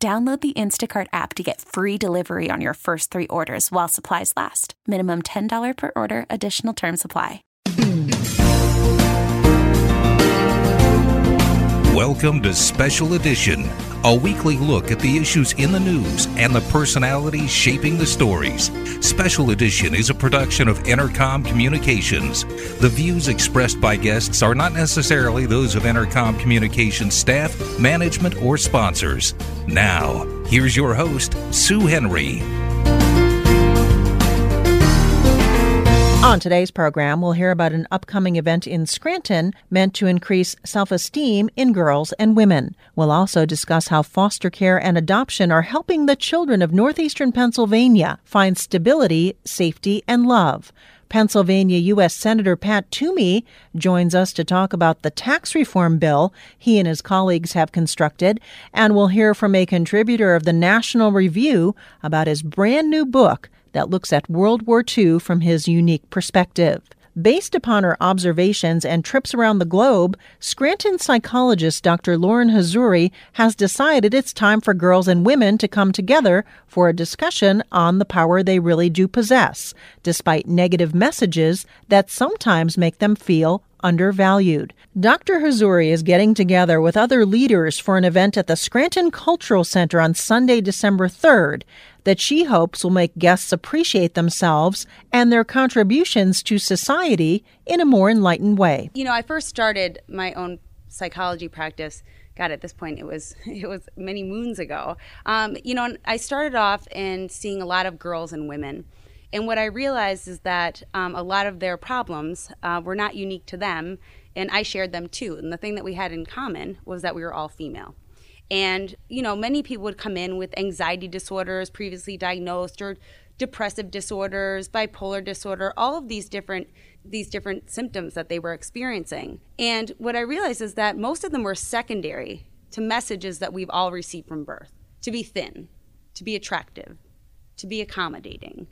Download the Instacart app to get free delivery on your first three orders while supplies last. Minimum $10 per order, additional term supply. Welcome to Special Edition, a weekly look at the issues in the news and the personalities shaping the stories. Special Edition is a production of Entercom Communications. The views expressed by guests are not necessarily those of Entercom Communications staff, management, or sponsors. Now, here's your host, Sue Henry. On today's program, we'll hear about an upcoming event in Scranton meant to increase self esteem in girls and women. We'll also discuss how foster care and adoption are helping the children of northeastern Pennsylvania find stability, safety, and love. Pennsylvania U.S. Senator Pat Toomey joins us to talk about the tax reform bill he and his colleagues have constructed, and we'll hear from a contributor of the National Review about his brand new book that looks at World War II from his unique perspective. Based upon her observations and trips around the globe, Scranton psychologist Dr. Lauren Hazzouri has decided it's time for girls and women to come together for a discussion on the power they really do possess, despite negative messages that sometimes make them feel undervalued. Dr. Hazzouri is getting together with other leaders for an event at the Scranton Cultural Center on Sunday, December 3rd that she hopes will make guests appreciate themselves and their contributions to society in a more enlightened way. You know, I first started my own psychology practice. God, at this point, it was it was many moons ago. Um, you know, I started off in seeing a lot of girls and women, and what I realized is that um, a lot of their problems uh, were not unique to them, and I shared them too. And the thing that we had in common was that we were all female. And, you know, many people would come in with anxiety disorders previously diagnosed or depressive disorders, bipolar disorder, all of these different these different symptoms that they were experiencing. And what I realized is that most of them were secondary to messages that we've all received from birth. To be thin, to be attractive, to be accommodating,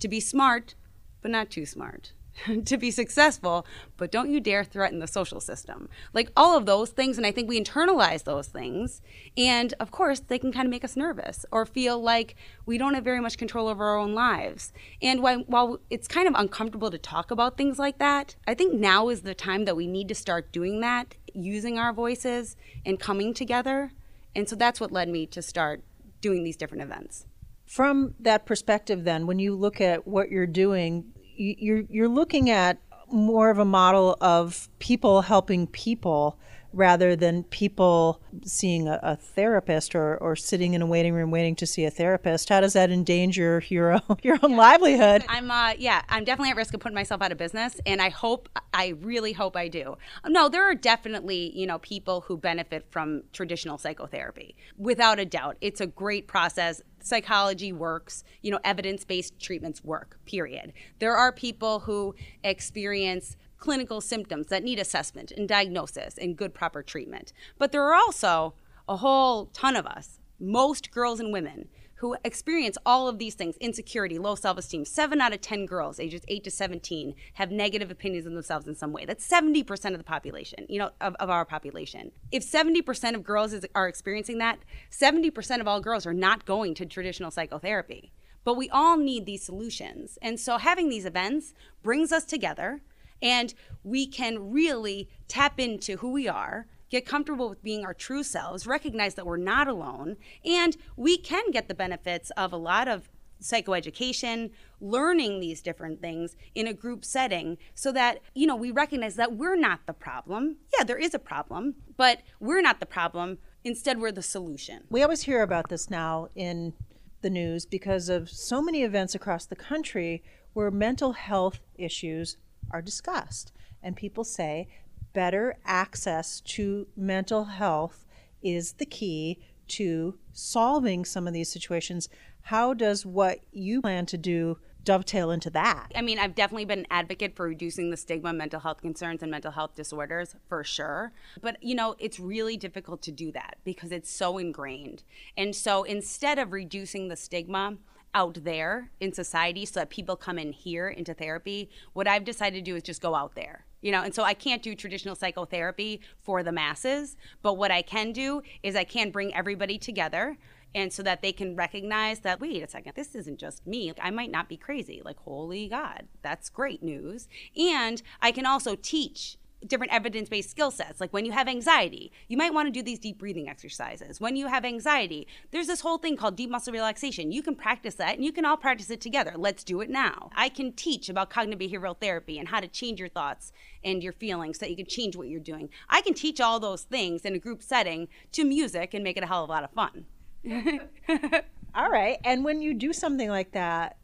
to be smart, but not too smart to be successful, but don't you dare threaten the social system. Like all of those things, and I think we internalize those things. And of course, they can kind of make us nervous or feel like we don't have very much control over our own lives. And while, it's kind of uncomfortable to talk about things like that, I think now is the time that we need to start doing that, using our voices and coming together. And so that's what led me to start doing these different events. From that perspective, then, when you look at what you're doing, you're you're looking at more of a model of people helping people rather than people seeing a, a, therapist or, or sitting in a waiting room waiting to see a therapist. How does that endanger your own, your own livelihood? I'm uh, yeah i'm definitely at risk of putting myself out of business and i hope i really hope i do. No there are definitely you know people who benefit from traditional psychotherapy without a doubt. It's a great process. Psychology works, you know, evidence based treatments work, period. There are people who experience clinical symptoms that need assessment and diagnosis and good proper treatment. But there are also a whole ton of us, most girls and women, who experience all of these things insecurity, low self esteem. Seven out of 10 girls ages 8 to 17 have negative opinions of themselves in some way. That's 70% of the population, you know, of, of our population. If 70% of girls is, are experiencing that, 70% of all girls are not going to traditional psychotherapy. But we all need these solutions. And so having these events brings us together and we can really tap into who we are get comfortable with being our true selves recognize that we're not alone and we can get the benefits of a lot of psychoeducation, learning these different things in a group setting so that, you know, we recognize that we're not the problem. Yeah, there is a problem, but we're not the problem. Instead, we're the solution. We always hear about this now in the news because of so many events across the country where mental health issues are discussed. And people say better access to mental health is the key to solving some of these situations. How does what you plan to do dovetail into that? I mean, I've definitely been an advocate for reducing the stigma of mental health concerns and mental health disorders for sure. But, you know, it's really difficult to do that because it's so ingrained. And so instead of reducing the stigma, out there in society so that people come in here into therapy what i've decided to do is just go out there you know? And so i can't do traditional psychotherapy for the masses but what i can do is i can bring everybody together and so that they can recognize that wait a second this isn't just me. I might not be crazy. Like holy god that's great news. And i can also teach different evidence based skill sets. Like when you have anxiety, you might want to do these deep breathing exercises. When you have anxiety, there's this whole thing called deep muscle relaxation. You can practice that and you can all practice it together. Let's do it now. I can teach about cognitive behavioral therapy and how to change your thoughts and your feelings so that you can change what you're doing. I can teach all those things in a group setting to music and make it a hell of a lot of fun. All right. And when you do something like that,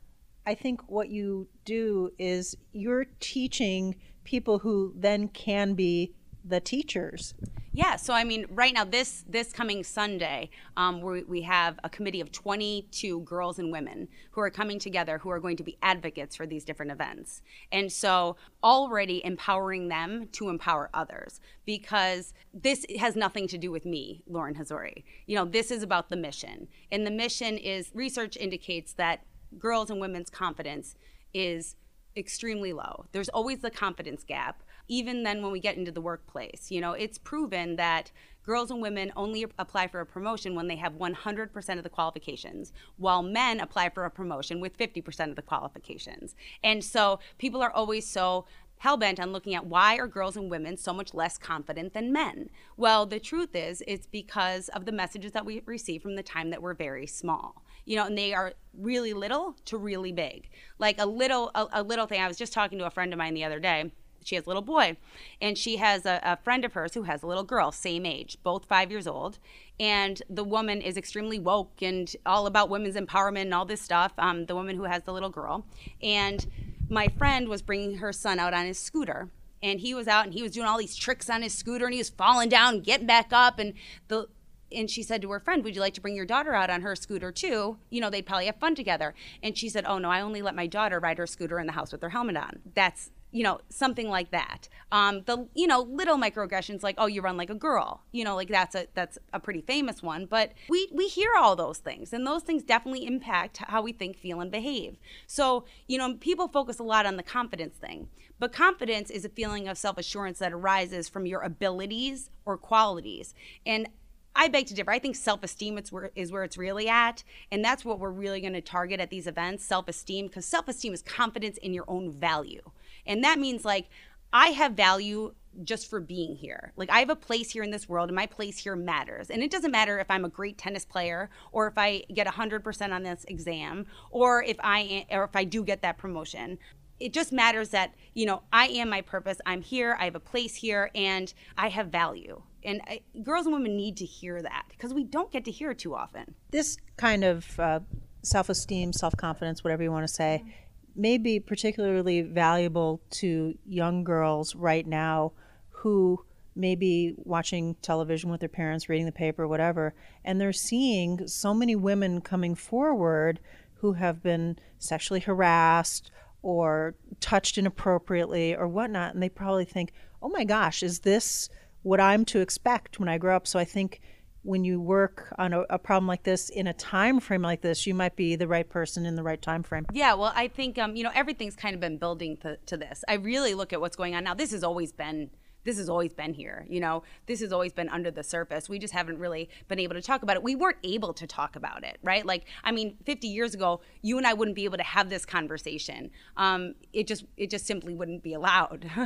I think what you do is you're teaching people who then can be the teachers. Yeah, so I mean, right now, this this coming Sunday, um, we, we have a committee of 22 girls and women who are coming together who are going to be advocates for these different events. And so, already empowering them to empower others because this has nothing to do with me, Lauren Hazzouri. You know, this is about the mission. And the mission is research indicates that girls and women's confidence is extremely low. There's always the confidence gap even then when we get into the workplace. You know, it's proven that girls and women only apply for a promotion when they have 100% of the qualifications, while men apply for a promotion with 50% of the qualifications. And so people are always so hellbent on looking at why are girls and women so much less confident than men. Well, the truth is, it's because of the messages that we receive from the time that we're very small. You know, and they are really little to really big. Like a little, a, a little thing. I was just talking to a friend of mine the other day she has a little boy and she has a, a, friend of hers who has a little girl same age both five years old and the woman is extremely woke and all about women's empowerment and all this stuff um, the woman who has the little girl and my friend was bringing her son out on his scooter and he was out and he was doing all these tricks on his scooter and he was falling down getting back up and the and she said to her friend, Would you like to bring your daughter out on her scooter too? You know, they'd probably have fun together. And she said, Oh, no, I only let my daughter ride her scooter in the house with her helmet on. That's you know something like that um, the you know little microaggressions like oh you run like a girl you know like that's a that's a pretty famous one but we we hear all those things and those things definitely impact how we think feel and behave so you know people focus a lot on the confidence thing but confidence is a feeling of self-assurance that arises from your abilities or qualities and I beg to differ. I think self esteem is where, is where it's really at. And that's what we're really going to target at these events self esteem, because self esteem is confidence in your own value. And that means like I have value just for being here. Like I have a place here in this world and my place here matters. And it doesn't matter if I'm a great tennis player or if I get 100% on this exam or if I or if I do get that promotion. It just matters that, you know, I am my purpose. I'm here. I have a place here and I have value. And I, girls and women need to hear that because we don't get to hear it too often. This kind of uh, self esteem, self confidence, whatever you want to say, mm-hmm may be particularly valuable to young girls right now who may be watching television with their parents, reading the paper, whatever, and they're seeing so many women coming forward who have been sexually harassed or touched inappropriately or whatnot, and they probably think, oh my gosh, is this what I'm to expect when I grow up? So I think when you work on a, a, problem like this in a time frame like this you might be the right person in the right time frame yeah well i think um, you know everything's kind of been building to, to this. I really look at what's going on. Now this has always been this has always been here you know? This has always been under the surface. We just haven't really been able to talk about it. We weren't able to talk about it right? Like i mean 50 years ago you and i wouldn't be able to have this conversation. Um, it just it just simply wouldn't be allowed.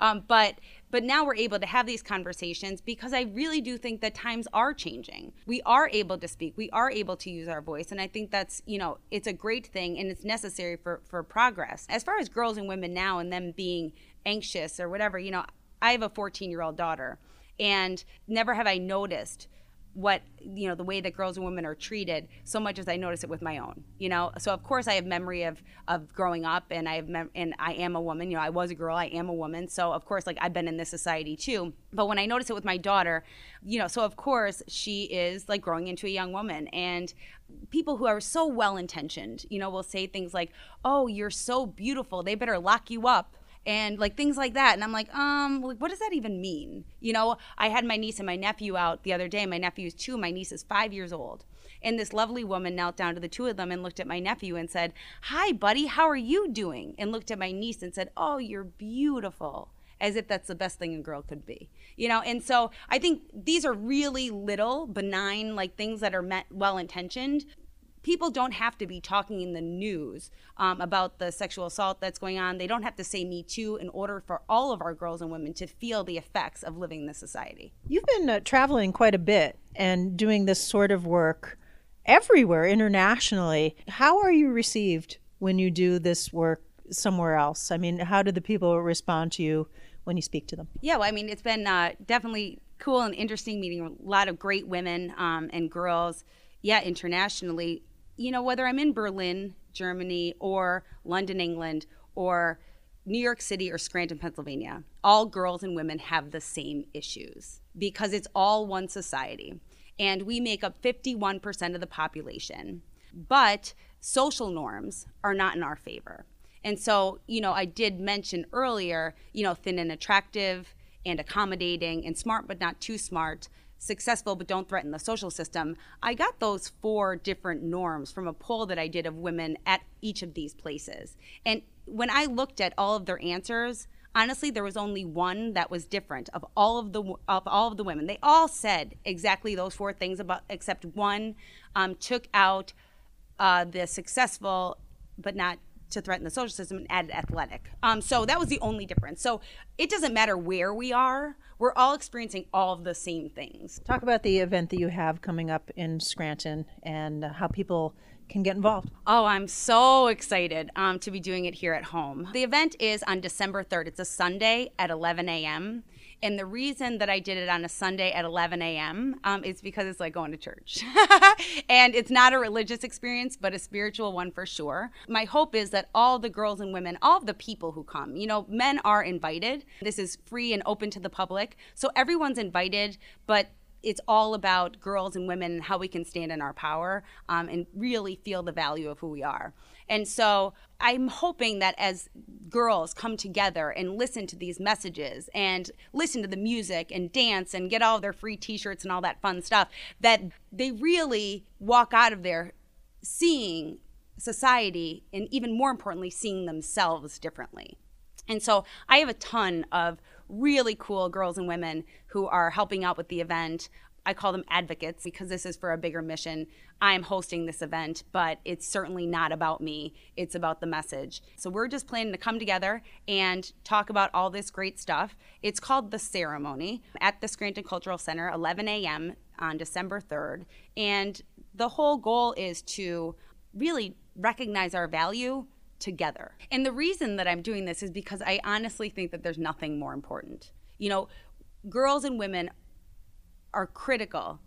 Um, but but now we're able to have these conversations because i really do think that times are changing. We are able to speak. We are able to use our voice. And i think that's you know it's a great thing and it's necessary for for progress. As far as girls and women now and them being anxious or whatever you know I have a 14 year old daughter, and never have I noticed what you know the way that girls and women are treated so much as I notice it with my own you know? So of course I have memory of of growing up and I have mem- and I am a woman you know I was a girl I am a woman so of course like I've been in this society too. But when I notice it with my daughter you know so of course she is like growing into a young woman and people who are so well intentioned you know will say things like oh you're so beautiful they better lock you up and like things like that. And I'm like, um, like, what does that even mean? You know, I had my niece and my nephew out the other day. My nephew is two, my niece is five years old. And this lovely woman knelt down to the two of them and looked at my nephew and said, Hi, buddy, how are you doing? And looked at my niece and said, Oh, you're beautiful. As if that's the best thing a girl could be, you know. And so I think these are really little, benign, like things that are meant well intentioned, people don't have to be talking in the news um, about the sexual assault that's going on. They don't have to say Me Too in order for all of our girls and women to feel the effects of living in this society. You've been uh, traveling quite a bit and doing this sort of work everywhere internationally. How are you received when you do this work somewhere else? I mean, how do the people respond to you when you speak to them? Yeah, well, I mean, it's been uh, definitely cool and interesting meeting a lot of great women um, and girls yeah, internationally you know, whether I'm in Berlin, Germany, or London, England, or New York City or Scranton, Pennsylvania, all girls and women have the same issues because it's all one society. And we make up 51% of the population. But social norms are not in our favor. And so, you know, I did mention earlier, you know, thin and attractive and accommodating and smart but not too smart successful but don't threaten the social system. I got those four different norms from a poll that I did of women at each of these places. And when I looked at all of their answers, honestly there was only one that was different of all of the of all of the women. They all said exactly those four things about except one um, took out uh, the successful but not to threaten the social system and added athletic. Um, so that was the only difference. So it doesn't matter where we are, we're all experiencing all of the same things. Talk about the event that you have coming up in Scranton and how people can get involved. Oh, I'm so excited um, to be doing it here at home. The event is on December 3rd. It's a Sunday at 11 a.m. And the reason that I did it on a Sunday at 11 a.m. Um, is because it's like going to church. and it's not a religious experience, but a spiritual one for sure. My hope is that all the girls and women, all the people who come, you know, men are invited. This is free and open to the public. So everyone's invited, but it's all about girls and women and how we can stand in our power um, and really feel the value of who we are. And so I'm hoping that as girls come together and listen to these messages and listen to the music and dance and get all their free t shirts and all that fun stuff, that they really walk out of there seeing society and even more importantly, seeing themselves differently. And so I have a ton of really cool girls and women who are helping out with the event. I call them advocates because this is for a bigger mission. I am hosting this event, but it's certainly not about me. It's about the message. So we're just planning to come together and talk about all this great stuff. It's called The Ceremony at the Scranton Cultural Center, 11 a.m. on December 3rd. And the whole goal is to really recognize our value together. And the reason that I'm doing this is because I honestly think that there's nothing more important. You know, girls and women are critical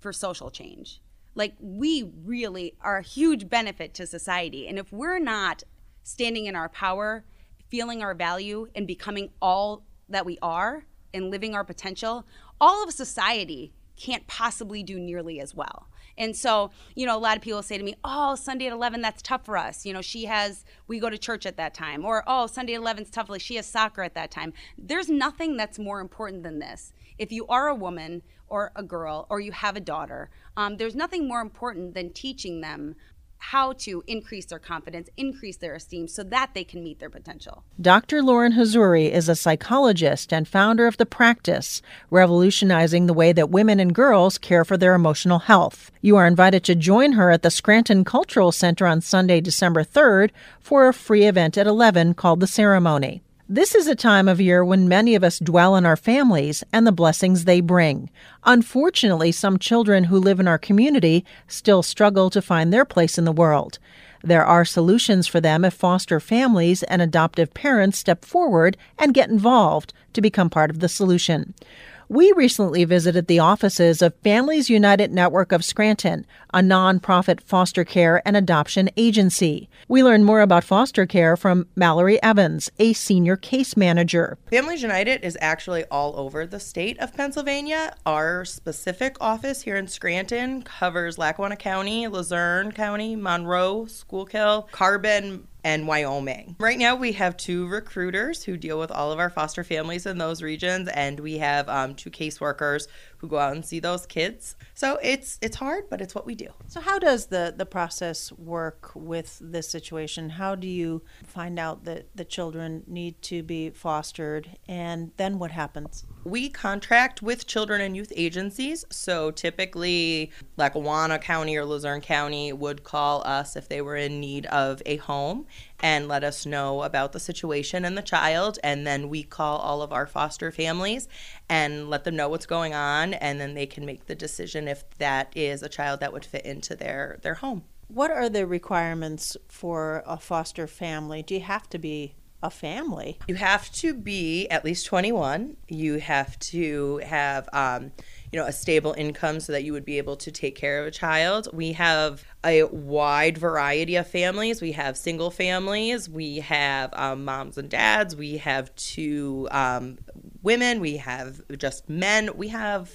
for social change. Like, we really are a huge benefit to society. And if we're not standing in our power, feeling our value, and becoming all that we are and living our potential, all of society can't possibly do nearly as well. And so, you know, a lot of people say to me, "Oh, Sunday at 11, that's tough for us." You know, she has we go to church at that time, or "Oh, Sunday at 11 is tough. Like she has soccer at that time." There's nothing that's more important than this. If you are a woman or a girl or you have a daughter, um, there's nothing more important than teaching them how to increase their confidence, increase their esteem so that they can meet their potential. Dr. Lauren Hazzouri is a psychologist and founder of The Practice, revolutionizing the way that women and girls care for their emotional health. You are invited to join her at the Scranton Cultural Center on Sunday, December 3rd for a free event at 11 called The Ceremony. This is a time of year when many of us dwell on our families and the blessings they bring. Unfortunately, some children who live in our community still struggle to find their place in the world. There are solutions for them if foster families and adoptive parents step forward and get involved to become part of the solution. We recently visited the offices of Families United Network of Scranton, a nonprofit foster care and adoption agency. We learned more about foster care from Mallory Evans, a senior case manager. Families United is actually all over the state of Pennsylvania. Our specific office here in Scranton covers Lackawanna County, Luzerne County, Monroe, Schuylkill, Carbon, and Wyoming. Right now, we have two recruiters who deal with all of our foster families in those regions, and we have um, two caseworkers who go out and see those kids. So it's it's hard, but it's what we do. So how does the the process work with this situation? How do you find out that the children need to be fostered, and then what happens? We contract with children and youth agencies. So typically, Lackawanna County or Luzerne County would call us if they were in need of a home and let us know about the situation and the child. And then we call all of our foster families and let them know what's going on. And then they can make the decision if that is a child that would fit into their, their home. What are the requirements for a foster family? Do you have to be a family? You have to be at least 21. You have to have, um, you know, a stable income so that you would be able to take care of a child. We have a wide variety of families. We have single families. We have um, moms and dads. We have two um, women. We have just men. We have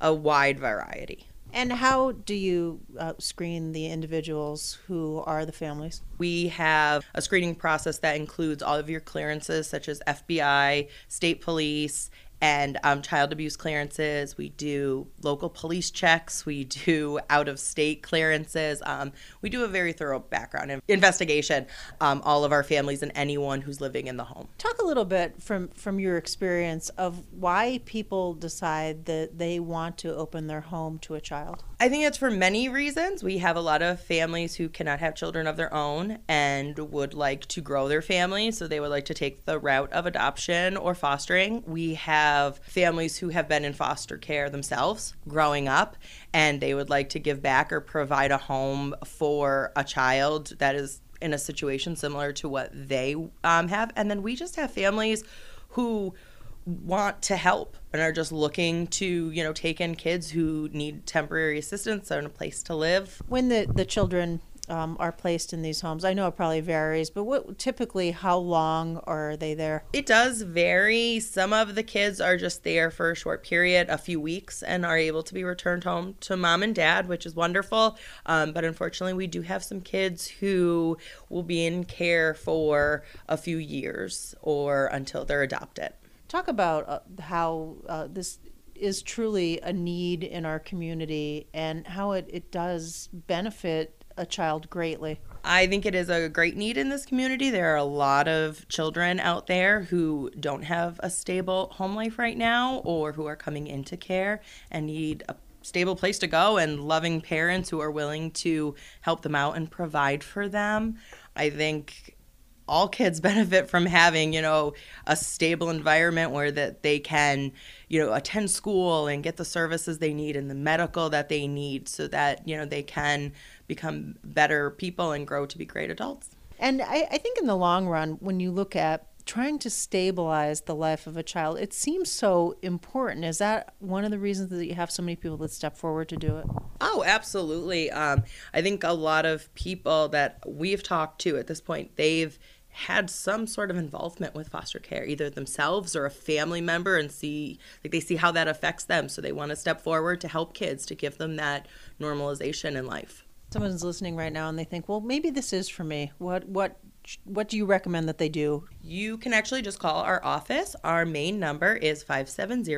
a wide variety. And how do you uh, screen the individuals who are the families? We have a screening process that includes all of your clearances, such as FBI, state police, and um, child abuse clearances. We do local police checks. We do out of state clearances. Um, we do a very thorough background investigation. Um, all of our families and anyone who's living in the home. Talk a little bit from from your experience of why people decide that they want to open their home to a child. I think it's for many reasons. We have a lot of families who cannot have children of their own and would like to grow their family, so they would like to take the route of adoption or fostering. We have families who have been in foster care themselves growing up and they would like to give back or provide a home for a child that is in a situation similar to what they um, have. And then we just have families who want to help and are just looking to you know take in kids who need temporary assistance and a place to live when the the children um, are placed in these homes? I know it probably varies, but what typically how long are they there? It does vary. Some of the kids are just there for a short period, a few weeks, and are able to be returned home to mom and dad, which is wonderful. Um, but unfortunately, we do have some kids who will be in care for a few years or until they're adopted. Talk about uh, how uh, this is truly a need in our community and how it, it does benefit a child greatly. I think it is a great need in this community. There are a lot of children out there who don't have a stable home life right now or who are coming into care and need a stable place to go and loving parents who are willing to help them out and provide for them. I think all kids benefit from having you know a stable environment where that they can you know attend school and get the services they need and the medical that they need so that you know they can become better people and grow to be great adults. And I, I think in the long run when you look at trying to stabilize the life of a child it seems so important. Is that one of the reasons that you have so many people that step forward to do it? Oh absolutely. Um, i think a lot of people that we've talked to at this point they've had some sort of involvement with foster care, either themselves or a family member, and see like they see how that affects them. So they want to step forward to help kids to give them that normalization in life. Someone's listening right now and they think, well, maybe this is for me. What what what do you recommend that they do? You can actually just call our office. Our main number is 570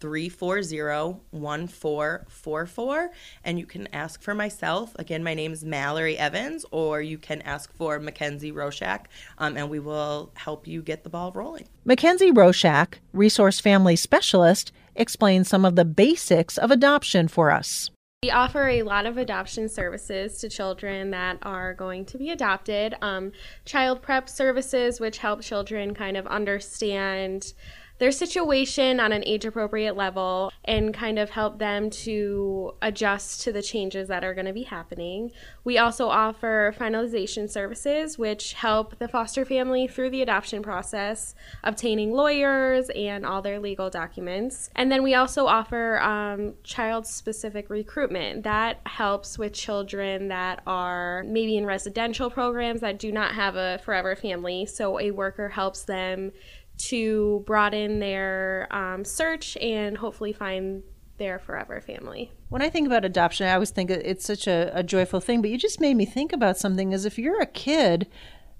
340 1444. And you can ask for myself. Again, my name is Mallory Evans, or you can ask for Mackenzie Roshak, um, and we will help you get the ball rolling. Mackenzie Roshak, Resource Family Specialist, explains some of the basics of adoption for us. We offer a lot of adoption services to children that are going to be adopted. Um, child prep services, which help children kind of understand their situation on an age appropriate level and kind of help them to adjust to the changes that are going to be happening. We also offer finalization services, which help the foster family through the adoption process, obtaining lawyers and all their legal documents. And then we also offer um, child specific recruitment that helps with children that are maybe in residential programs that do not have a forever family. So a worker helps them to broaden their um, search and hopefully find their forever family. When I think about adoption, I always think it's such a, a, joyful thing, but you just made me think about something as if you're a kid,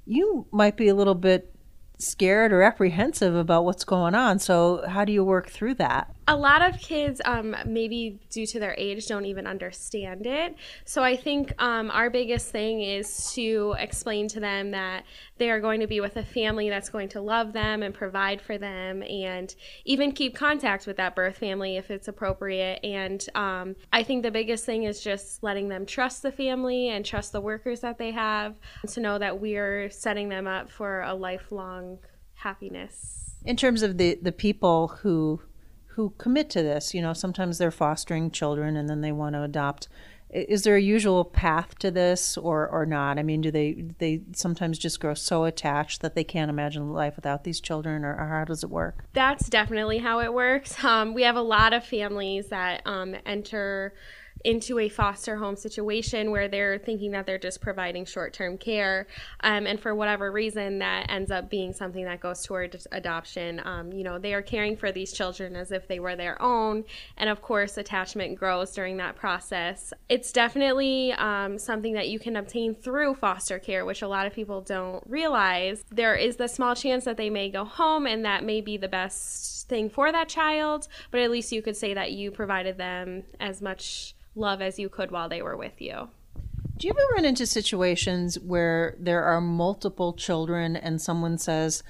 you might be a little bit scared or apprehensive about what's going on. So, how do you work through that? A lot of kids, um, maybe due to their age, don't even understand it. So I think um, our biggest thing is to explain to them that they are going to be with a family that's going to love them and provide for them, and even keep contact with that birth family if it's appropriate. And um, I think the biggest thing is just letting them trust the family and trust the workers that they have to know that we're setting them up for a lifelong happiness. In terms of the, the people who who commit to this. You know, sometimes they're fostering children and then they want to adopt. Is there a usual path to this or, or not? I mean, do they they sometimes just grow so attached that they can't imagine life without these children, or, or how does it work? That's definitely how it works. Um, we have a lot of families that um, enter into a foster home situation where they're thinking that they're just providing short term care. Um, and for whatever reason, that ends up being something that goes toward adoption. Um, you know, they are caring for these children as if they were their own. And of course, attachment grows during that process. It's definitely um, something that you can obtain through foster care, which a lot of people don't realize. There is the small chance that they may go home, and that may be the best thing for that child, but at least you could say that you provided them as much love as you could while they were with you. Do you ever run into situations where there are multiple children and someone says,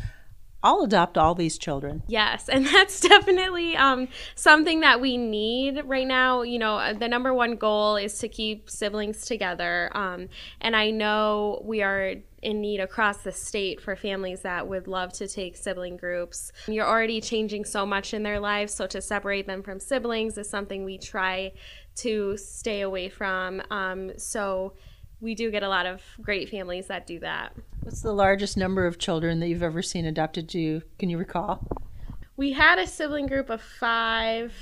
I'll adopt all these children. Yes, and that's definitely um, something that we need right now. You know, uh, the number one goal is to keep siblings together. Um, and I know we are in need across the state for families that would love to take sibling groups. You're already changing so much in their lives, so to separate them from siblings is something we try to stay away from. Um, so we do get a lot of great families that do that. What's the largest number of children that you've ever seen adopted to you? Can you recall? We had a sibling group of five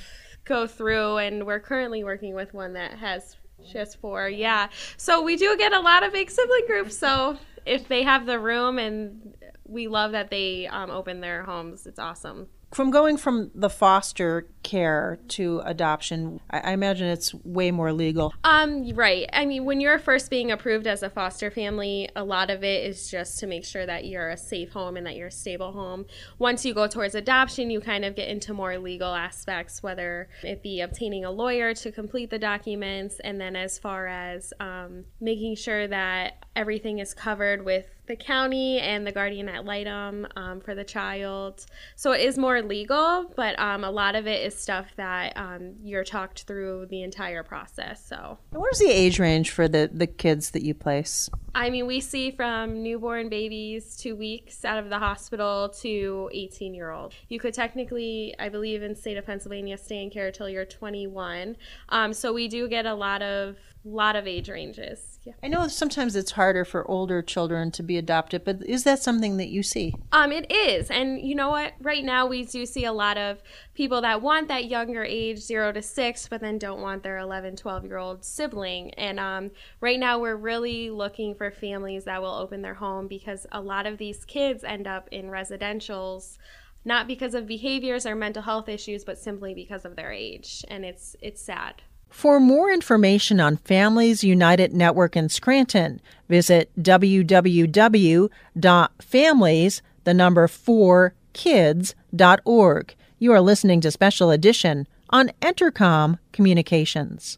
go through, and we're currently working with one that has just four. Yeah. So we do get a lot of big sibling groups. So if they have the room and we love that they um, open their homes, it's awesome from going from the foster care to adoption, I, I, imagine it's way more legal. Um, right. I mean, when you're first being approved as a foster family, a lot of it is just to make sure that you're a safe home and that you're a stable home. Once you go towards adoption, you kind of get into more legal aspects, whether it be obtaining a lawyer to complete the documents, and then as far as um, making sure that everything is covered with the county and the guardian ad litem um, for the child. So it is more legal, but um, a lot of it is stuff that um, you're talked through the entire process. So, what is the age range for the the kids that you place? I mean, we see from newborn babies two weeks out of the hospital to 18 year old. You could technically, I believe, in state of Pennsylvania, stay in care until you're 21. Um, so we do get a lot of lot of age ranges. Yeah. I know sometimes it's harder for older children to be adopted, but is that something that you see? Um, it is, and you know what? Right now, we do see a lot of people that want that younger age, zero to six, but then don't want their 11, 12 year old sibling. And um, right now, we're really looking for families that will open their home because a lot of these kids end up in residentials not because of behaviors or mental health issues, but simply because of their age, and it's it's sad. For more information on Families United Network in Scranton, visit www.families, the number 4 kids.org. You are listening to Special Edition on Entercom Communications.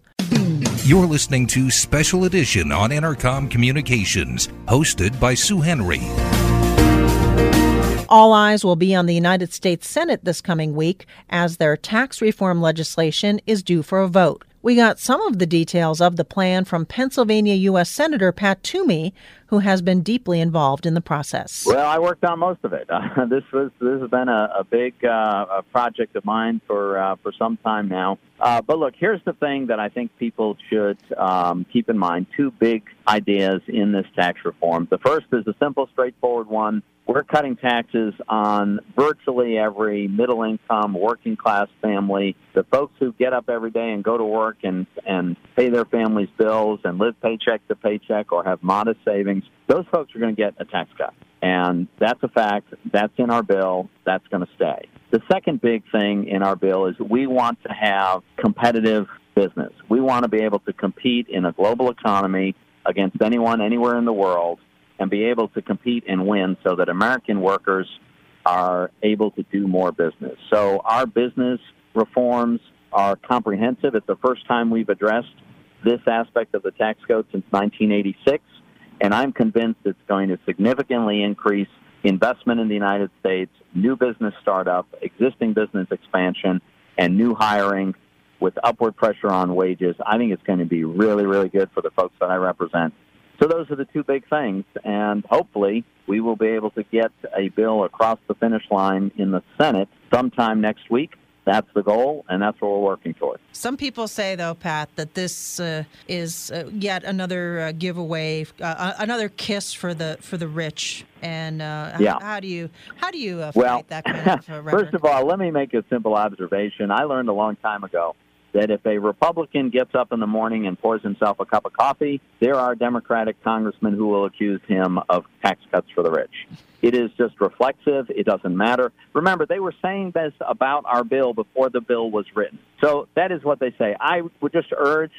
You're listening to Special Edition on Entercom Communications, hosted by Sue Henry. All eyes will be on the United States Senate this coming week as their tax reform legislation is due for a vote. We got some of the details of the plan from Pennsylvania U.S. Senator Pat Toomey, who has been deeply involved in the process. Well, I worked on most of it. Uh, this was this has been a, a big uh, project of mine for uh, for some time now. Uh, but look, here's the thing that I think people should um, keep in mind: two big ideas in this tax reform. The first is a simple, straightforward one we're cutting taxes on virtually every middle income, working class family. The folks who get up every day and go to work and, and pay their families' bills and live paycheck to paycheck or have modest savings, those folks are going to get a tax cut. And that's a fact. That's in our bill. That's going to stay. The second big thing in our bill is we want to have competitive business. We want to be able to compete in a global economy against anyone anywhere in the world and be able to compete and win so that American workers are able to do more business. So our business reforms are comprehensive. It's the first time we've addressed this aspect of the tax code since 1986, and I'm convinced it's going to significantly increase investment in the United States, new business startup, existing business expansion, and new hiring with upward pressure on wages. I think it's going to be really, really good for the folks that I represent so those are the two big things, and hopefully we will be able to get a bill across the finish line in the Senate sometime next week. That's the goal, and that's what we're working towards. Some people say, though, Pat, that this uh, is uh, yet another uh, giveaway, uh, another kiss for the for the rich. And uh, yeah. how, how, do you how do you uh, well, that kind of first of all, let me make a simple observation. I learned a long time ago that if a Republican gets up in the morning and pours himself a cup of coffee, there are Democratic congressmen who will accuse him of tax cuts for the rich. It is just reflexive. It doesn't matter. Remember, they were saying this about our bill before the bill was written. So that is what they say. I would just urge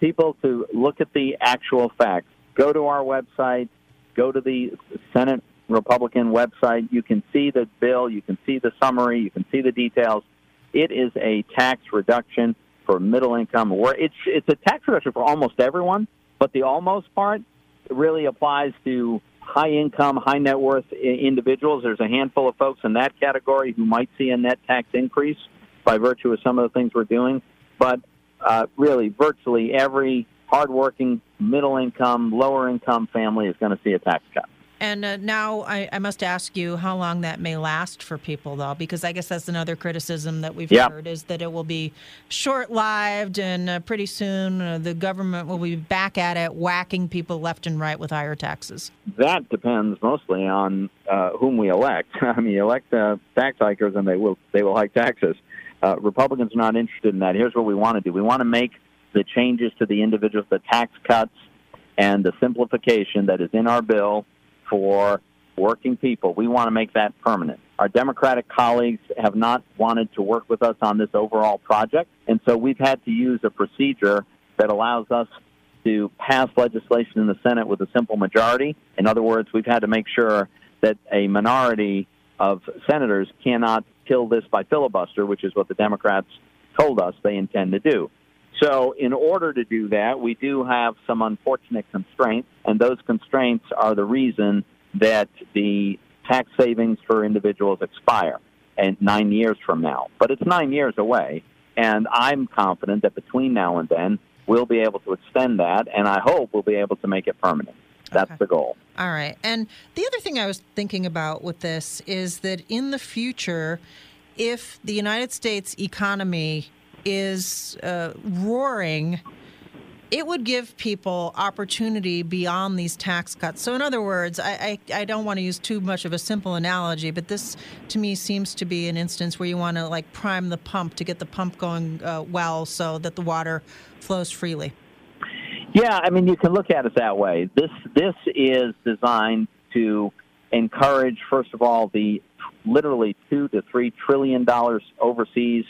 people to look at the actual facts. Go to our website, go to the Senate Republican website. You can see the bill, you can see the summary, you can see the details. It is a tax reduction for middle income. Where it's it's a tax reduction for almost everyone, but the almost part really applies to high income, high net worth individuals. There's a handful of folks in that category who might see a net tax increase by virtue of some of the things we're doing, but uh, really, virtually every hardworking, middle income, lower income family is going to see a tax cut. And uh, now I, I, must ask you how long that may last for people, though, because I guess that's another criticism that we've heard is that it will be short lived and uh, pretty soon uh, the government will be back at it, whacking people left and right with higher taxes. That depends mostly on uh, whom we elect. I mean, elect uh, tax hikers and they will, they will hike taxes. Uh, Republicans are not interested in that. Here's what we want to do we want to make the changes to the individuals, the tax cuts, and the simplification that is in our bill for working people. We want to make that permanent. Our Democratic colleagues have not wanted to work with us on this overall project, and so we've had to use a procedure that allows us to pass legislation in the Senate with a simple majority. In other words, we've had to make sure that a minority of senators cannot kill this by filibuster, which is what the Democrats told us they intend to do. So, in order to do that, we do have some unfortunate constraints, and those constraints are the reason that the tax savings for individuals expire and nine years from now. But it's nine years away, and I'm confident that between now and then, we'll be able to extend that, and I hope we'll be able to make it permanent. That's okay. the goal. All right. And the other thing I was thinking about with this is that in the future, if the United States economy is uh, roaring, it would give people opportunity beyond these tax cuts. So, in other words, I, I, I, don't want to use too much of a simple analogy, but this to me seems to be an instance where you want to like prime the pump to get the pump going uh, well so that the water flows freely. Yeah, I mean, you can look at it that way. This this is designed to encourage, first of all, the literally two to three trillion dollars overseas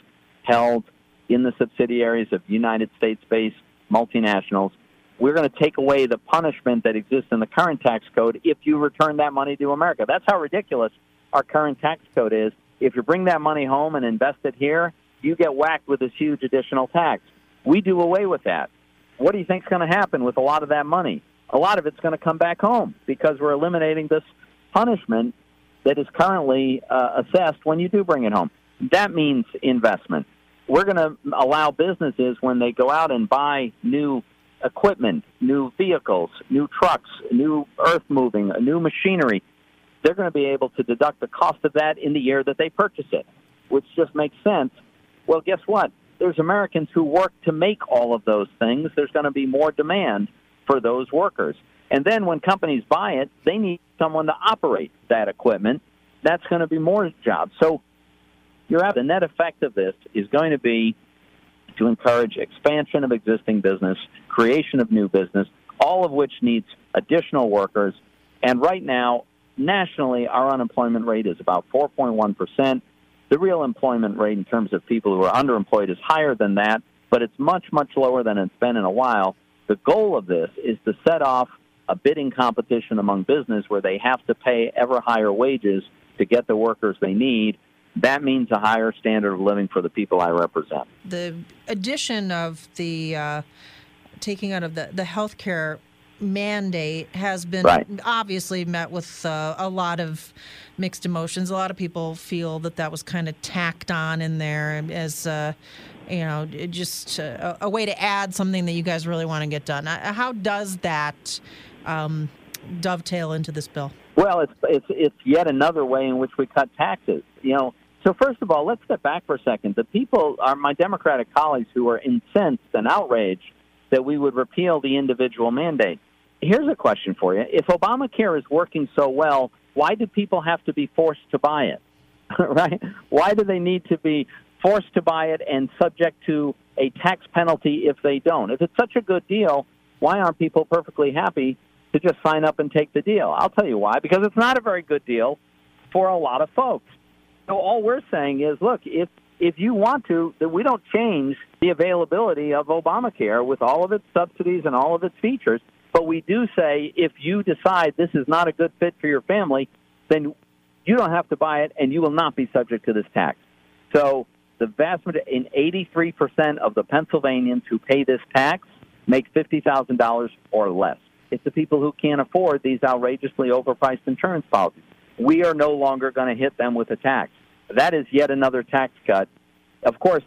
held in the subsidiaries of United States based multinationals. We're going to take away the punishment that exists in the current tax code if you return that money to America. That's how ridiculous our current tax code is. If you bring that money home and invest it here, you get whacked with this huge additional tax. We do away with that. What do you think is going to happen with a lot of that money? A lot of it's going to come back home because we're eliminating this punishment that is currently uh, assessed when you do bring it home. That means investment. We're going to allow businesses when they go out and buy new equipment, new vehicles, new trucks, new earth moving, new machinery, they're going to be able to deduct the cost of that in the year that they purchase it, which just makes sense. Well, guess what? There's Americans who work to make all of those things. There's going to be more demand for those workers. And then when companies buy it, they need someone to operate that equipment. That's going to be more jobs. So you're out. The net effect of this is going to be to encourage expansion of existing business, creation of new business, all of which needs additional workers. And right now, nationally, our unemployment rate is about 4.1%. The real employment rate in terms of people who are underemployed is higher than that, but it's much, much lower than it's been in a while. The goal of this is to set off a bidding competition among business where they have to pay ever higher wages to get the workers they need. That means a higher standard of living for the people I represent. The addition of the uh, taking out of the, the health care mandate has been right. obviously met with uh, a lot of mixed emotions. A lot of people feel that that was kind of tacked on in there as, uh, you know, just a, a, way to add something that you guys really want to get done. Uh, how does that um, dovetail into this bill? Well, it's it's it's yet another way in which we cut taxes. You know, so first of all, let's step back for a second. The people are my Democratic colleagues who are incensed and outraged that we would repeal the individual mandate. Here's a question for you. If Obamacare is working so well, why do people have to be forced to buy it? right? Why do they need to be forced to buy it and subject to a tax penalty if they don't? If it's such a good deal, why aren't people perfectly happy to just sign up and take the deal? I'll tell you why. Because it's not a very good deal for a lot of folks. So all we're saying is, look, if if you want to, that we don't change the availability of Obamacare with all of its subsidies and all of its features. But we do say if you decide this is not a good fit for your family, then you don't have to buy it and you will not be subject to this tax. So the vast majority, in 83% of the Pennsylvanians who pay this tax make $50,000 or less. It's the people who can't afford these outrageously overpriced insurance policies. We are no longer going to hit them with a tax. That is yet another tax cut. Of course,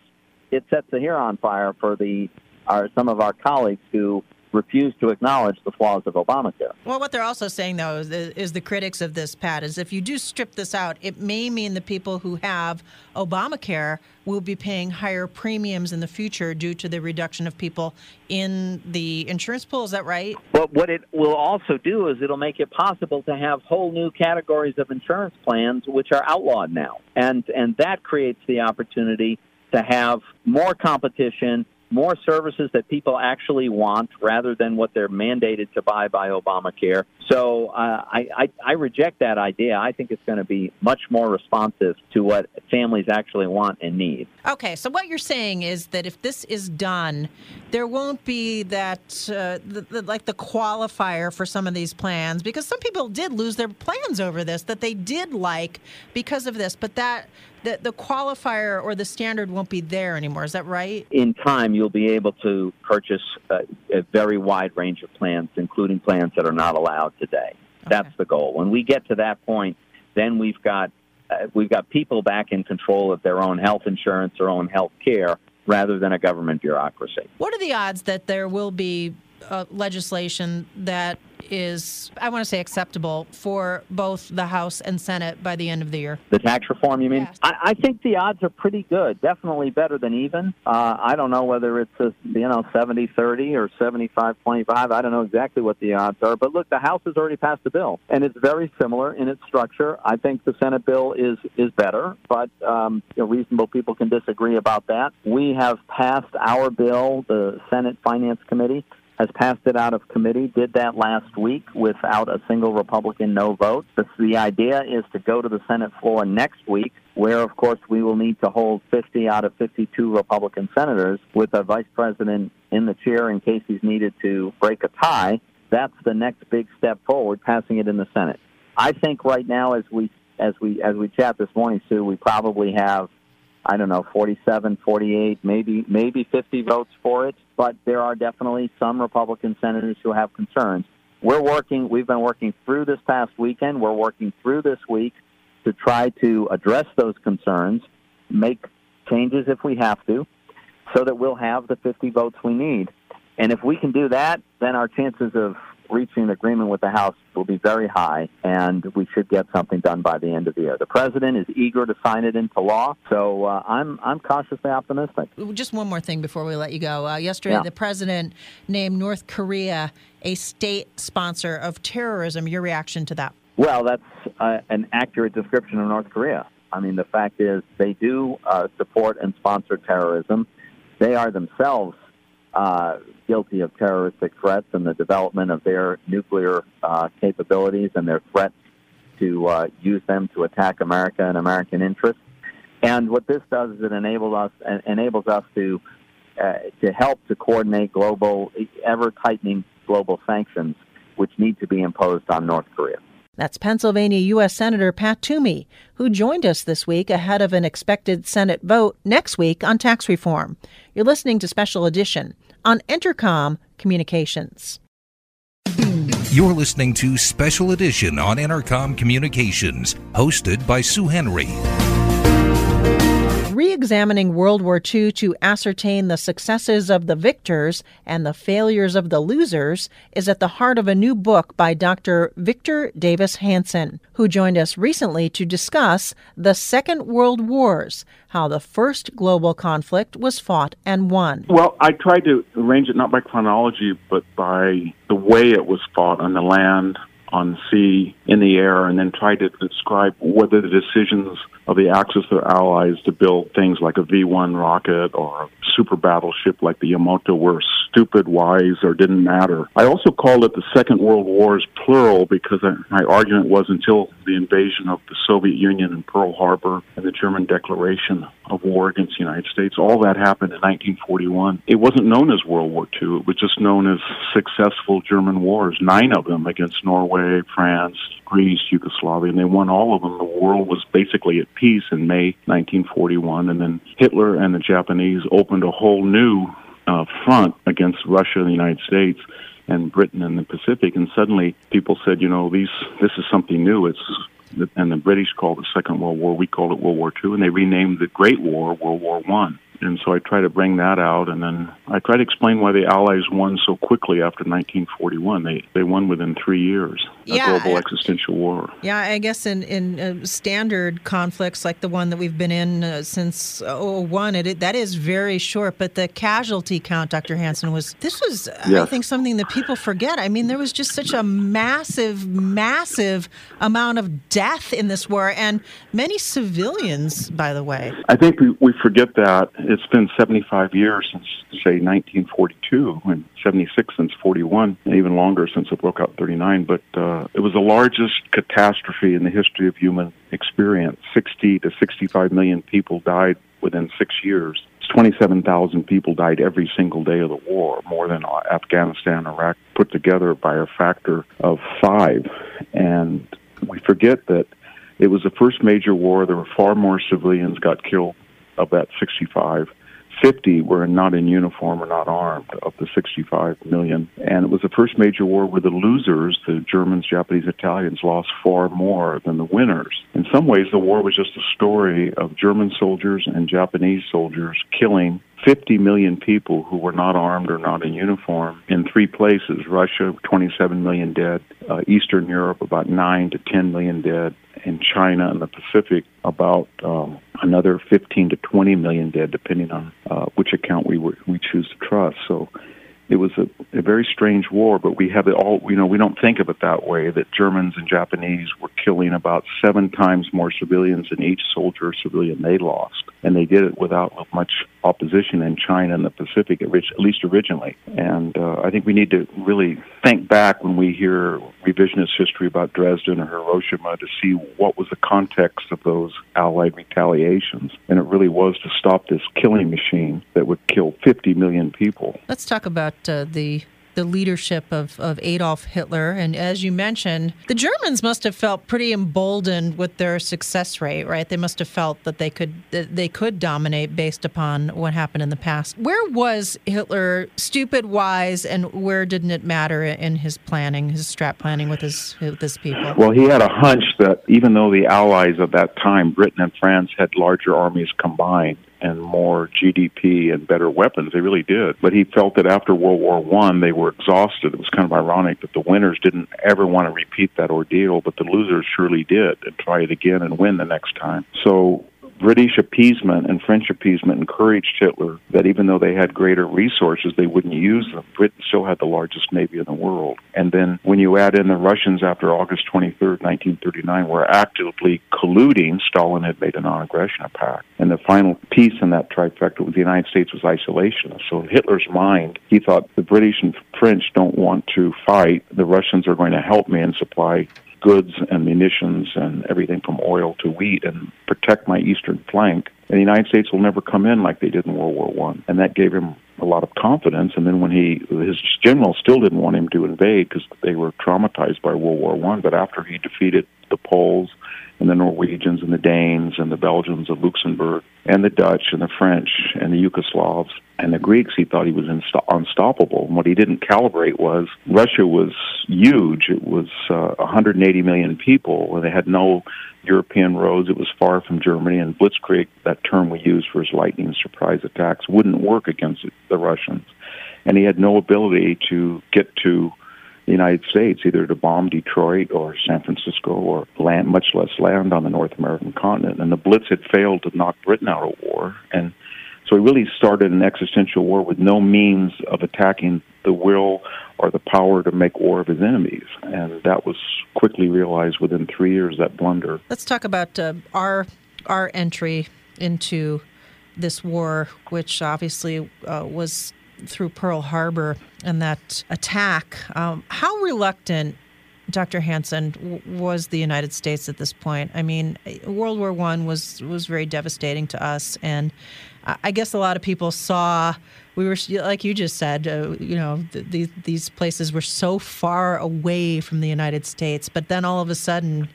it sets the hair on fire for the our, some of our colleagues who refuse to acknowledge the flaws of Obamacare. Well, what they're also saying, though, is, is, the critics of this, Pat, is if you do strip this out, it may mean the people who have Obamacare will be paying higher premiums in the future due to the reduction of people in the insurance pool. Is that right? But what it will also do is it'll make it possible to have whole new categories of insurance plans which are outlawed now, and and that creates the opportunity to have more competition more services that people actually want rather than what they're mandated to buy by Obamacare. So uh, I, I, I reject that idea. I think it's going to be much more responsive to what families actually want and need. Okay, so what you're saying is that if this is done, there won't be that uh, the, the, like the qualifier for some of these plans because some people did lose their plans over this that they did like because of this, but that the, the qualifier or the standard won't be there anymore. Is that right? In time, you'll be able to purchase a, a very wide range of plans, including plans that are not allowed today. Okay. That's the goal. When we get to that point, then we've got uh, we've got people back in control of their own health insurance, their own health care, rather than a government bureaucracy. What are the odds that there will be uh, legislation that is, I want to say, acceptable for both the House and Senate by the end of the year? The tax reform, you mean? Yes. I, I think the odds are pretty good. Definitely better than even. Uh, I don't know whether it's a, you know 70 30 or 75 25. I don't know exactly what the odds are. But look, the House has already passed a bill, and it's very similar in its structure. I think the Senate bill is is better, but um, you know, reasonable people can disagree about that. We have passed our bill, the Senate Finance Committee has passed it out of committee, did that last week without a single Republican no vote. The, the idea is to go to the Senate floor next week, where, of course, we will need to hold 50 out of 52 Republican senators with a vice president in the chair in case he's needed to break a tie. That's the next big step forward, passing it in the Senate. I think right now, as we as we as we chat this morning, Sue, we probably have I don't know, 47, 48, maybe maybe 50 votes for it, but there are definitely some Republican senators who have concerns. We're working, we've been working through this past weekend, we're working through this week to try to address those concerns, make changes if we have to, so that we'll have the 50 votes we need. And if we can do that, then our chances of reaching an agreement with the House will be very high, and we should get something done by the end of the year. The president is eager to sign it into law, so uh, I'm I'm cautiously optimistic. Just one more thing before we let you go. Uh, yesterday, yeah. the president named North Korea a state sponsor of terrorism. Your reaction to that? Well, that's uh, an accurate description of North Korea. I mean, the fact is they do uh, support and sponsor terrorism. They are themselves uh, guilty of terroristic threats and the development of their nuclear uh, capabilities and their threats to uh, use them to attack America and American interests. And what this does is it enables us enables us to uh, to help to coordinate global, ever tightening global sanctions, which need to be imposed on North Korea. That's Pennsylvania U.S. Senator Pat Toomey, who joined us this week ahead of an expected Senate vote next week on tax reform. You're listening to Special Edition on Entercom Communications. You're listening to Special Edition on Entercom Communications, hosted by Sue Henry re examining World War II to ascertain the successes of the victors and the failures of the losers is at the heart of a new book by Dr. Victor Davis Hanson, who joined us recently to discuss the Second World Wars, how the first global conflict was fought and won. Well, I tried to arrange it not by chronology, but by the way it was fought on the land, on sea, in the air, and then tried to describe whether the decisions of the Axis of allies to build things like a V 1 rocket or a super battleship like the Yamato were stupid, wise, or didn't matter. I also called it the Second World Wars plural because my argument was until the invasion of the Soviet Union in Pearl Harbor and the German declaration of war against the United States, all that happened in 1941. It wasn't known as World War II, it was just known as successful German wars, nine of them against Norway, France, Greece, Yugoslavia, and they won all of them. The world was basically at peace in May 1941, and then Hitler and the Japanese opened a whole new uh, front against Russia and the United States and Britain and the Pacific. And suddenly, people said, you know, these this is something new. It's and the British called it Second World War. We called it World War Two, and they renamed the Great War World War One and so I try to bring that out, and then I try to explain why the Allies won so quickly after 1941. They they won within three years. A yeah, global existential war. Yeah, I guess in in uh, standard conflicts like the one that we've been in uh, since '01, it, it that is very short. But the casualty count, Dr. Hanson, was this was yes. I think something that people forget. I mean, there was just such a massive, massive amount of death in this war, and many civilians, by the way. I think we, we forget that it's been 75 years since, say, 1942, and 76 since 41, and even longer since it broke out in 39. But uh, it was the largest catastrophe in the history of human experience. 60 to 65 million people died within six years. 27,000 people died every single day of the war, more than Afghanistan, Iraq put together by a factor of five. And we forget that it was the first major war. There were far more civilians got killed of that 65. 50 were not in uniform or not armed of the 65 million. And it was the first major war where the losers, the Germans, Japanese, Italians, lost far more than the winners. In some ways, the war was just a story of German soldiers and Japanese soldiers killing 50 million people who were not armed or not in uniform in three places Russia, 27 million dead, uh, Eastern Europe, about 9 to 10 million dead, in China and the Pacific, about um, another 15 to 20 million dead, depending on uh, which account we were, we choose to trust. So it was a, a very strange war, but we have it all, you know, we don't think of it that way, that Germans and Japanese were killing about seven times more civilians than each soldier or civilian they lost. And they did it without much opposition in China and the Pacific, at least originally. And uh, I think we need to really think back when we hear revisionist history about Dresden or Hiroshima to see what was the context of those Allied retaliations. And it really was to stop this killing machine that would kill 50 million people. Let's talk about uh, the the leadership of, of Adolf Hitler. And as you mentioned, the Germans must have felt pretty emboldened with their success rate, right? They must have felt that they could that they could dominate based upon what happened in the past. Where was Hitler stupid, wise, and where didn't it matter in his planning, his strat planning with his with his people? Well, he had a hunch that even though the Allies of that time, Britain and France, had larger armies combined, and more GDP and better weapons. They really did. But he felt that after World War One, they were exhausted. It was kind of ironic that the winners didn't ever want to repeat that ordeal, but the losers surely did and try it again and win the next time. So British appeasement and French appeasement encouraged Hitler that even though they had greater resources, they wouldn't use them. Britain still had the largest navy in the world. And then when you add in the Russians after August 23rd, 1939, were actively colluding, Stalin had made a non-aggression pact. And the final piece in that trifecta with the United States was isolationist. So in Hitler's mind, he thought the British and French don't want to fight. The Russians are going to help me and supply goods and munitions and everything from oil to wheat and protect my eastern flank. And the United States will never come in like they did in World War One, and that gave him a lot of confidence. And then when he his generals still didn't want him to invade because they were traumatized by World War One, but after he defeated the Poles and the Norwegians and the Danes and the Belgians of Luxembourg and the Dutch and the French and the Yugoslavs and the Greeks, he thought he was inst- unstoppable. And what he didn't calibrate was Russia was huge. It was uh, 180 million people, and they had no European roads. It was far from Germany, and Blitzkrieg, that term we use for his lightning surprise attacks, wouldn't work against the Russians. And he had no ability to get to the United States, either to bomb Detroit or San Francisco or land, much less land on the North American continent. And the Blitz had failed to knock Britain out of war. And so he really started an existential war with no means of attacking the will or the power to make war of his enemies. And that was quickly realized within three years, that blunder. Let's talk about uh, our, our entry into this war, which obviously uh, was through Pearl Harbor and that attack. Um, how reluctant, Dr. Hanson, was the United States at this point? I mean, World War One was was very devastating to us, and I guess a lot of people saw we were like you just said, uh, you know, th- these these places were so far away from the United States, but then all of a sudden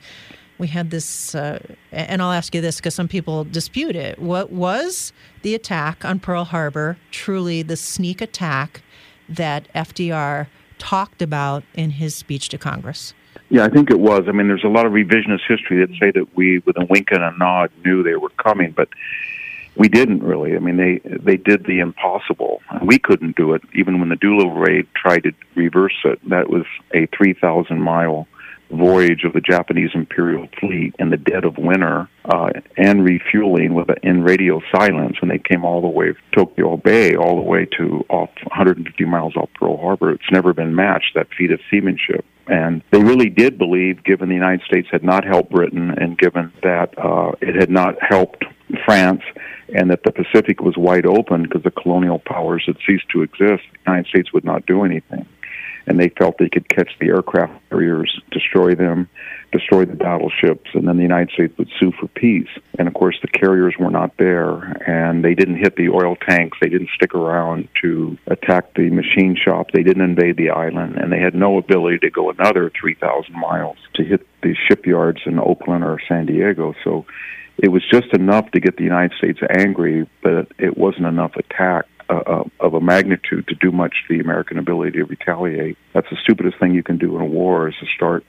we had this, uh, and I'll ask you this because some people dispute it. What was the attack on Pearl Harbor truly the sneak attack that FDR talked about in his speech to Congress? Yeah, I think it was. I mean, there's a lot of revisionist history that say that we, with a wink and a nod, knew they were coming, but we didn't really. I mean, they they did the impossible. We couldn't do it, even when the Doolittle raid tried to reverse it. That was a 3,000 mile voyage of the Japanese Imperial Fleet in the dead of winter uh, and refueling with a, in radio silence, and they came all the way to Tokyo Bay, all the way to off 150 miles off Pearl Harbor. It's never been matched that feat of seamanship. And they really did believe, given the United States had not helped Britain, and given that uh, it had not helped France, and that the Pacific was wide open because the colonial powers had ceased to exist, the United States would not do anything and they felt they could catch the aircraft carriers, destroy them, destroy the battleships, and then the United States would sue for peace. And of course, the carriers were not there, and they didn't hit the oil tanks. They didn't stick around to attack the machine shop. They didn't invade the island, and they had no ability to go another 3,000 miles to hit the shipyards in Oakland or San Diego. So it was just enough to get the United States angry, but it wasn't enough attack uh, of a magnitude to do much to the American ability to retaliate. That's the stupidest thing you can do in a war is to start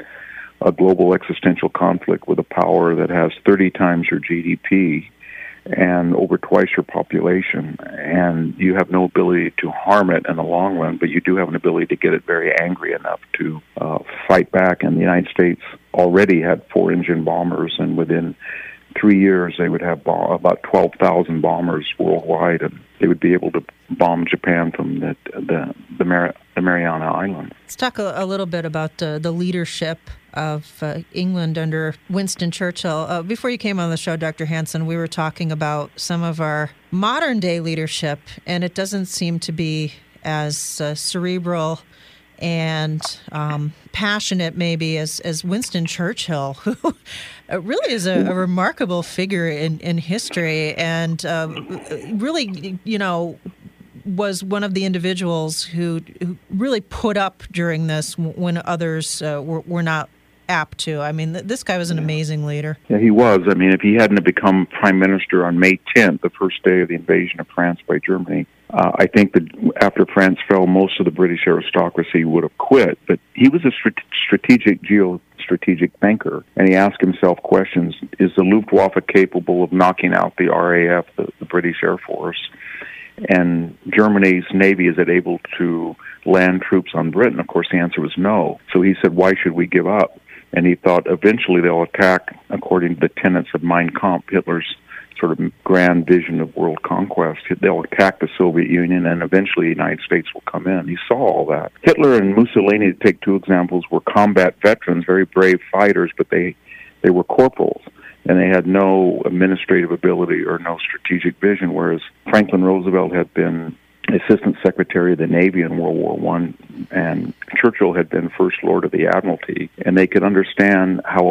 a global existential conflict with a power that has 30 times your GDP and over twice your population, and you have no ability to harm it in the long run, but you do have an ability to get it very angry enough to uh, fight back. And the United States already had four engine bombers, and within three years, they would have about 12,000 bombers worldwide, and they would be able to bomb Japan from the the, the, Mar- the Mariana Islands. Let's talk a, a little bit about uh, the leadership of uh, England under Winston Churchill. Uh, before you came on the show, Dr. Hanson, we were talking about some of our modern day leadership, and it doesn't seem to be as uh, cerebral and um, passionate, maybe, as, as Winston Churchill, who really is a, a, remarkable figure in, in history and uh, really, you know, was one of the individuals who, who really put up during this when others uh, were, were not apt to. I mean, this guy was an amazing leader. Yeah, he was. I mean, if he hadn't become prime minister on May 10th, the first day of the invasion of France by Germany, uh, I think that after France fell, most of the British aristocracy would have quit. But he was a strate- strategic geo strategic thinker. And he asked himself questions Is the Luftwaffe capable of knocking out the RAF, the, the British Air Force? And Germany's Navy, is it able to land troops on Britain? Of course, the answer was no. So he said, Why should we give up? And he thought eventually they'll attack, according to the tenets of Mein Kampf, Hitler's sort of grand vision of world conquest. They'll attack the Soviet Union and eventually the United States will come in. He saw all that. Hitler and Mussolini, to take two examples, were combat veterans, very brave fighters, but they, they were corporals and they had no administrative ability or no strategic vision, whereas Franklin Roosevelt had been assistant secretary of the navy in world war one and churchill had been first lord of the admiralty and they could understand how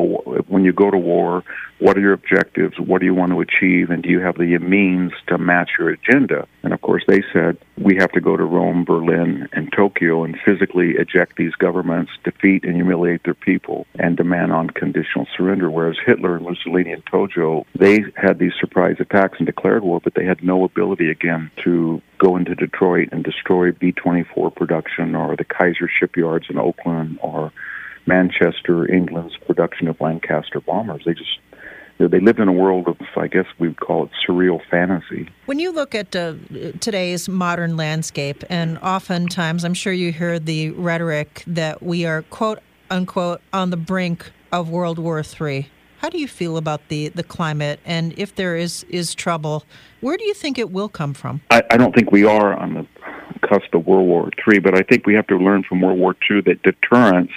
when you go to war what are your objectives what do you want to achieve and do you have the means to match your agenda? And of course they said we have to go to rome berlin and tokyo and physically eject these governments defeat and humiliate their people and demand unconditional surrender. Whereas hitler and mussolini and tojo they had these surprise attacks and declared war but they had no ability again to go into Detroit and destroy B 24 production or the Kaiser shipyards in Oakland or Manchester, England's production of Lancaster bombers. They just they lived in a world of, I guess we would call it surreal fantasy. When you look at uh, today's modern landscape, and oftentimes I'm sure you hear the rhetoric that we are, quote unquote, on the brink of World War III. How do you feel about the, the climate? And if there is, is trouble, where do you think it will come from? I, I don't think we are on the cusp of World War III, but I think we have to learn from World War II that deterrence,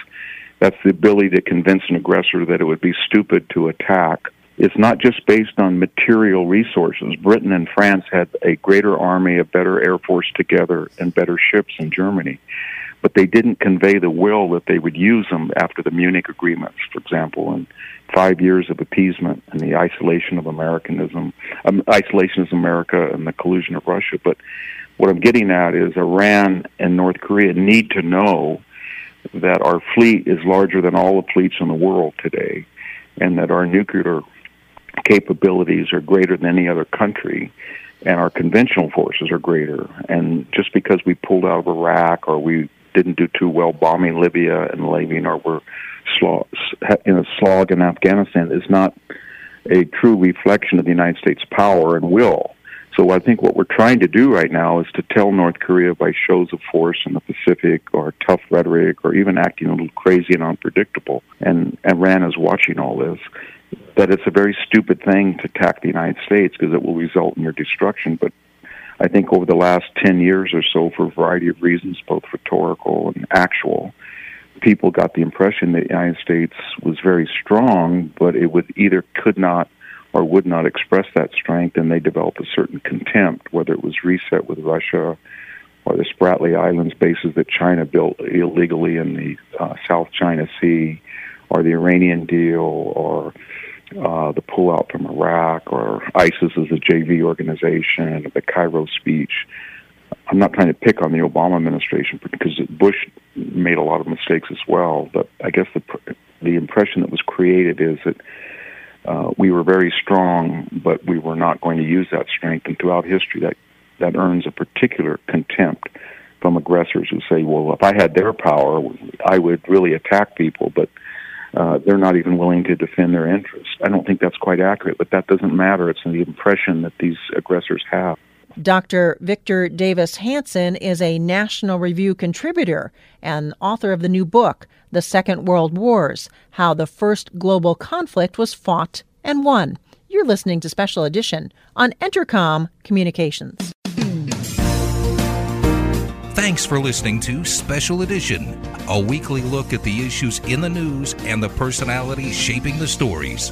that's the ability to convince an aggressor that it would be stupid to attack, is not just based on material resources. Britain and France had a greater army, a better air force together, and better ships than Germany but they didn't convey the will that they would use them after the Munich agreements, for example, and five years of appeasement and the isolation of Americanism, um, isolation of America and the collusion of Russia. But what I'm getting at is Iran and North Korea need to know that our fleet is larger than all the fleets in the world today, and that our nuclear capabilities are greater than any other country and our conventional forces are greater. And just because we pulled out of Iraq or we didn't do too well bombing Libya and leaving, or were in a slog in Afghanistan is not a true reflection of the United States' power and will. So I think what we're trying to do right now is to tell North Korea by shows of force in the Pacific or tough rhetoric or even acting a little crazy and unpredictable. And Iran is watching all this. That it's a very stupid thing to attack the United States because it will result in your destruction. But I think over the last 10 years or so, for a variety of reasons, both rhetorical and actual, people got the impression that the United States was very strong, but it would either could not or would not express that strength, and they developed a certain contempt, whether it was reset with Russia or the Spratly Islands bases that China built illegally in the uh, South China Sea, or the Iranian deal, or uh, the pullout from Iraq or ISIS as a JV organization, the Cairo speech. I'm not trying to pick on the Obama administration because Bush made a lot of mistakes as well. But I guess the the impression that was created is that uh, we were very strong, but we were not going to use that strength. And throughout history, that that earns a particular contempt from aggressors who say, "Well, if I had their power, I would really attack people." But uh, they're not even willing to defend their interests. I don't think that's quite accurate, but that doesn't matter. It's the impression that these aggressors have. Dr. Victor Davis Hanson is a National Review contributor and author of the new book, The Second World Wars How the First Global Conflict Was Fought and Won. You're listening to Special Edition on Entercom Communications. Thanks for listening to Special Edition, a weekly look at the issues in the news and the personalities shaping the stories.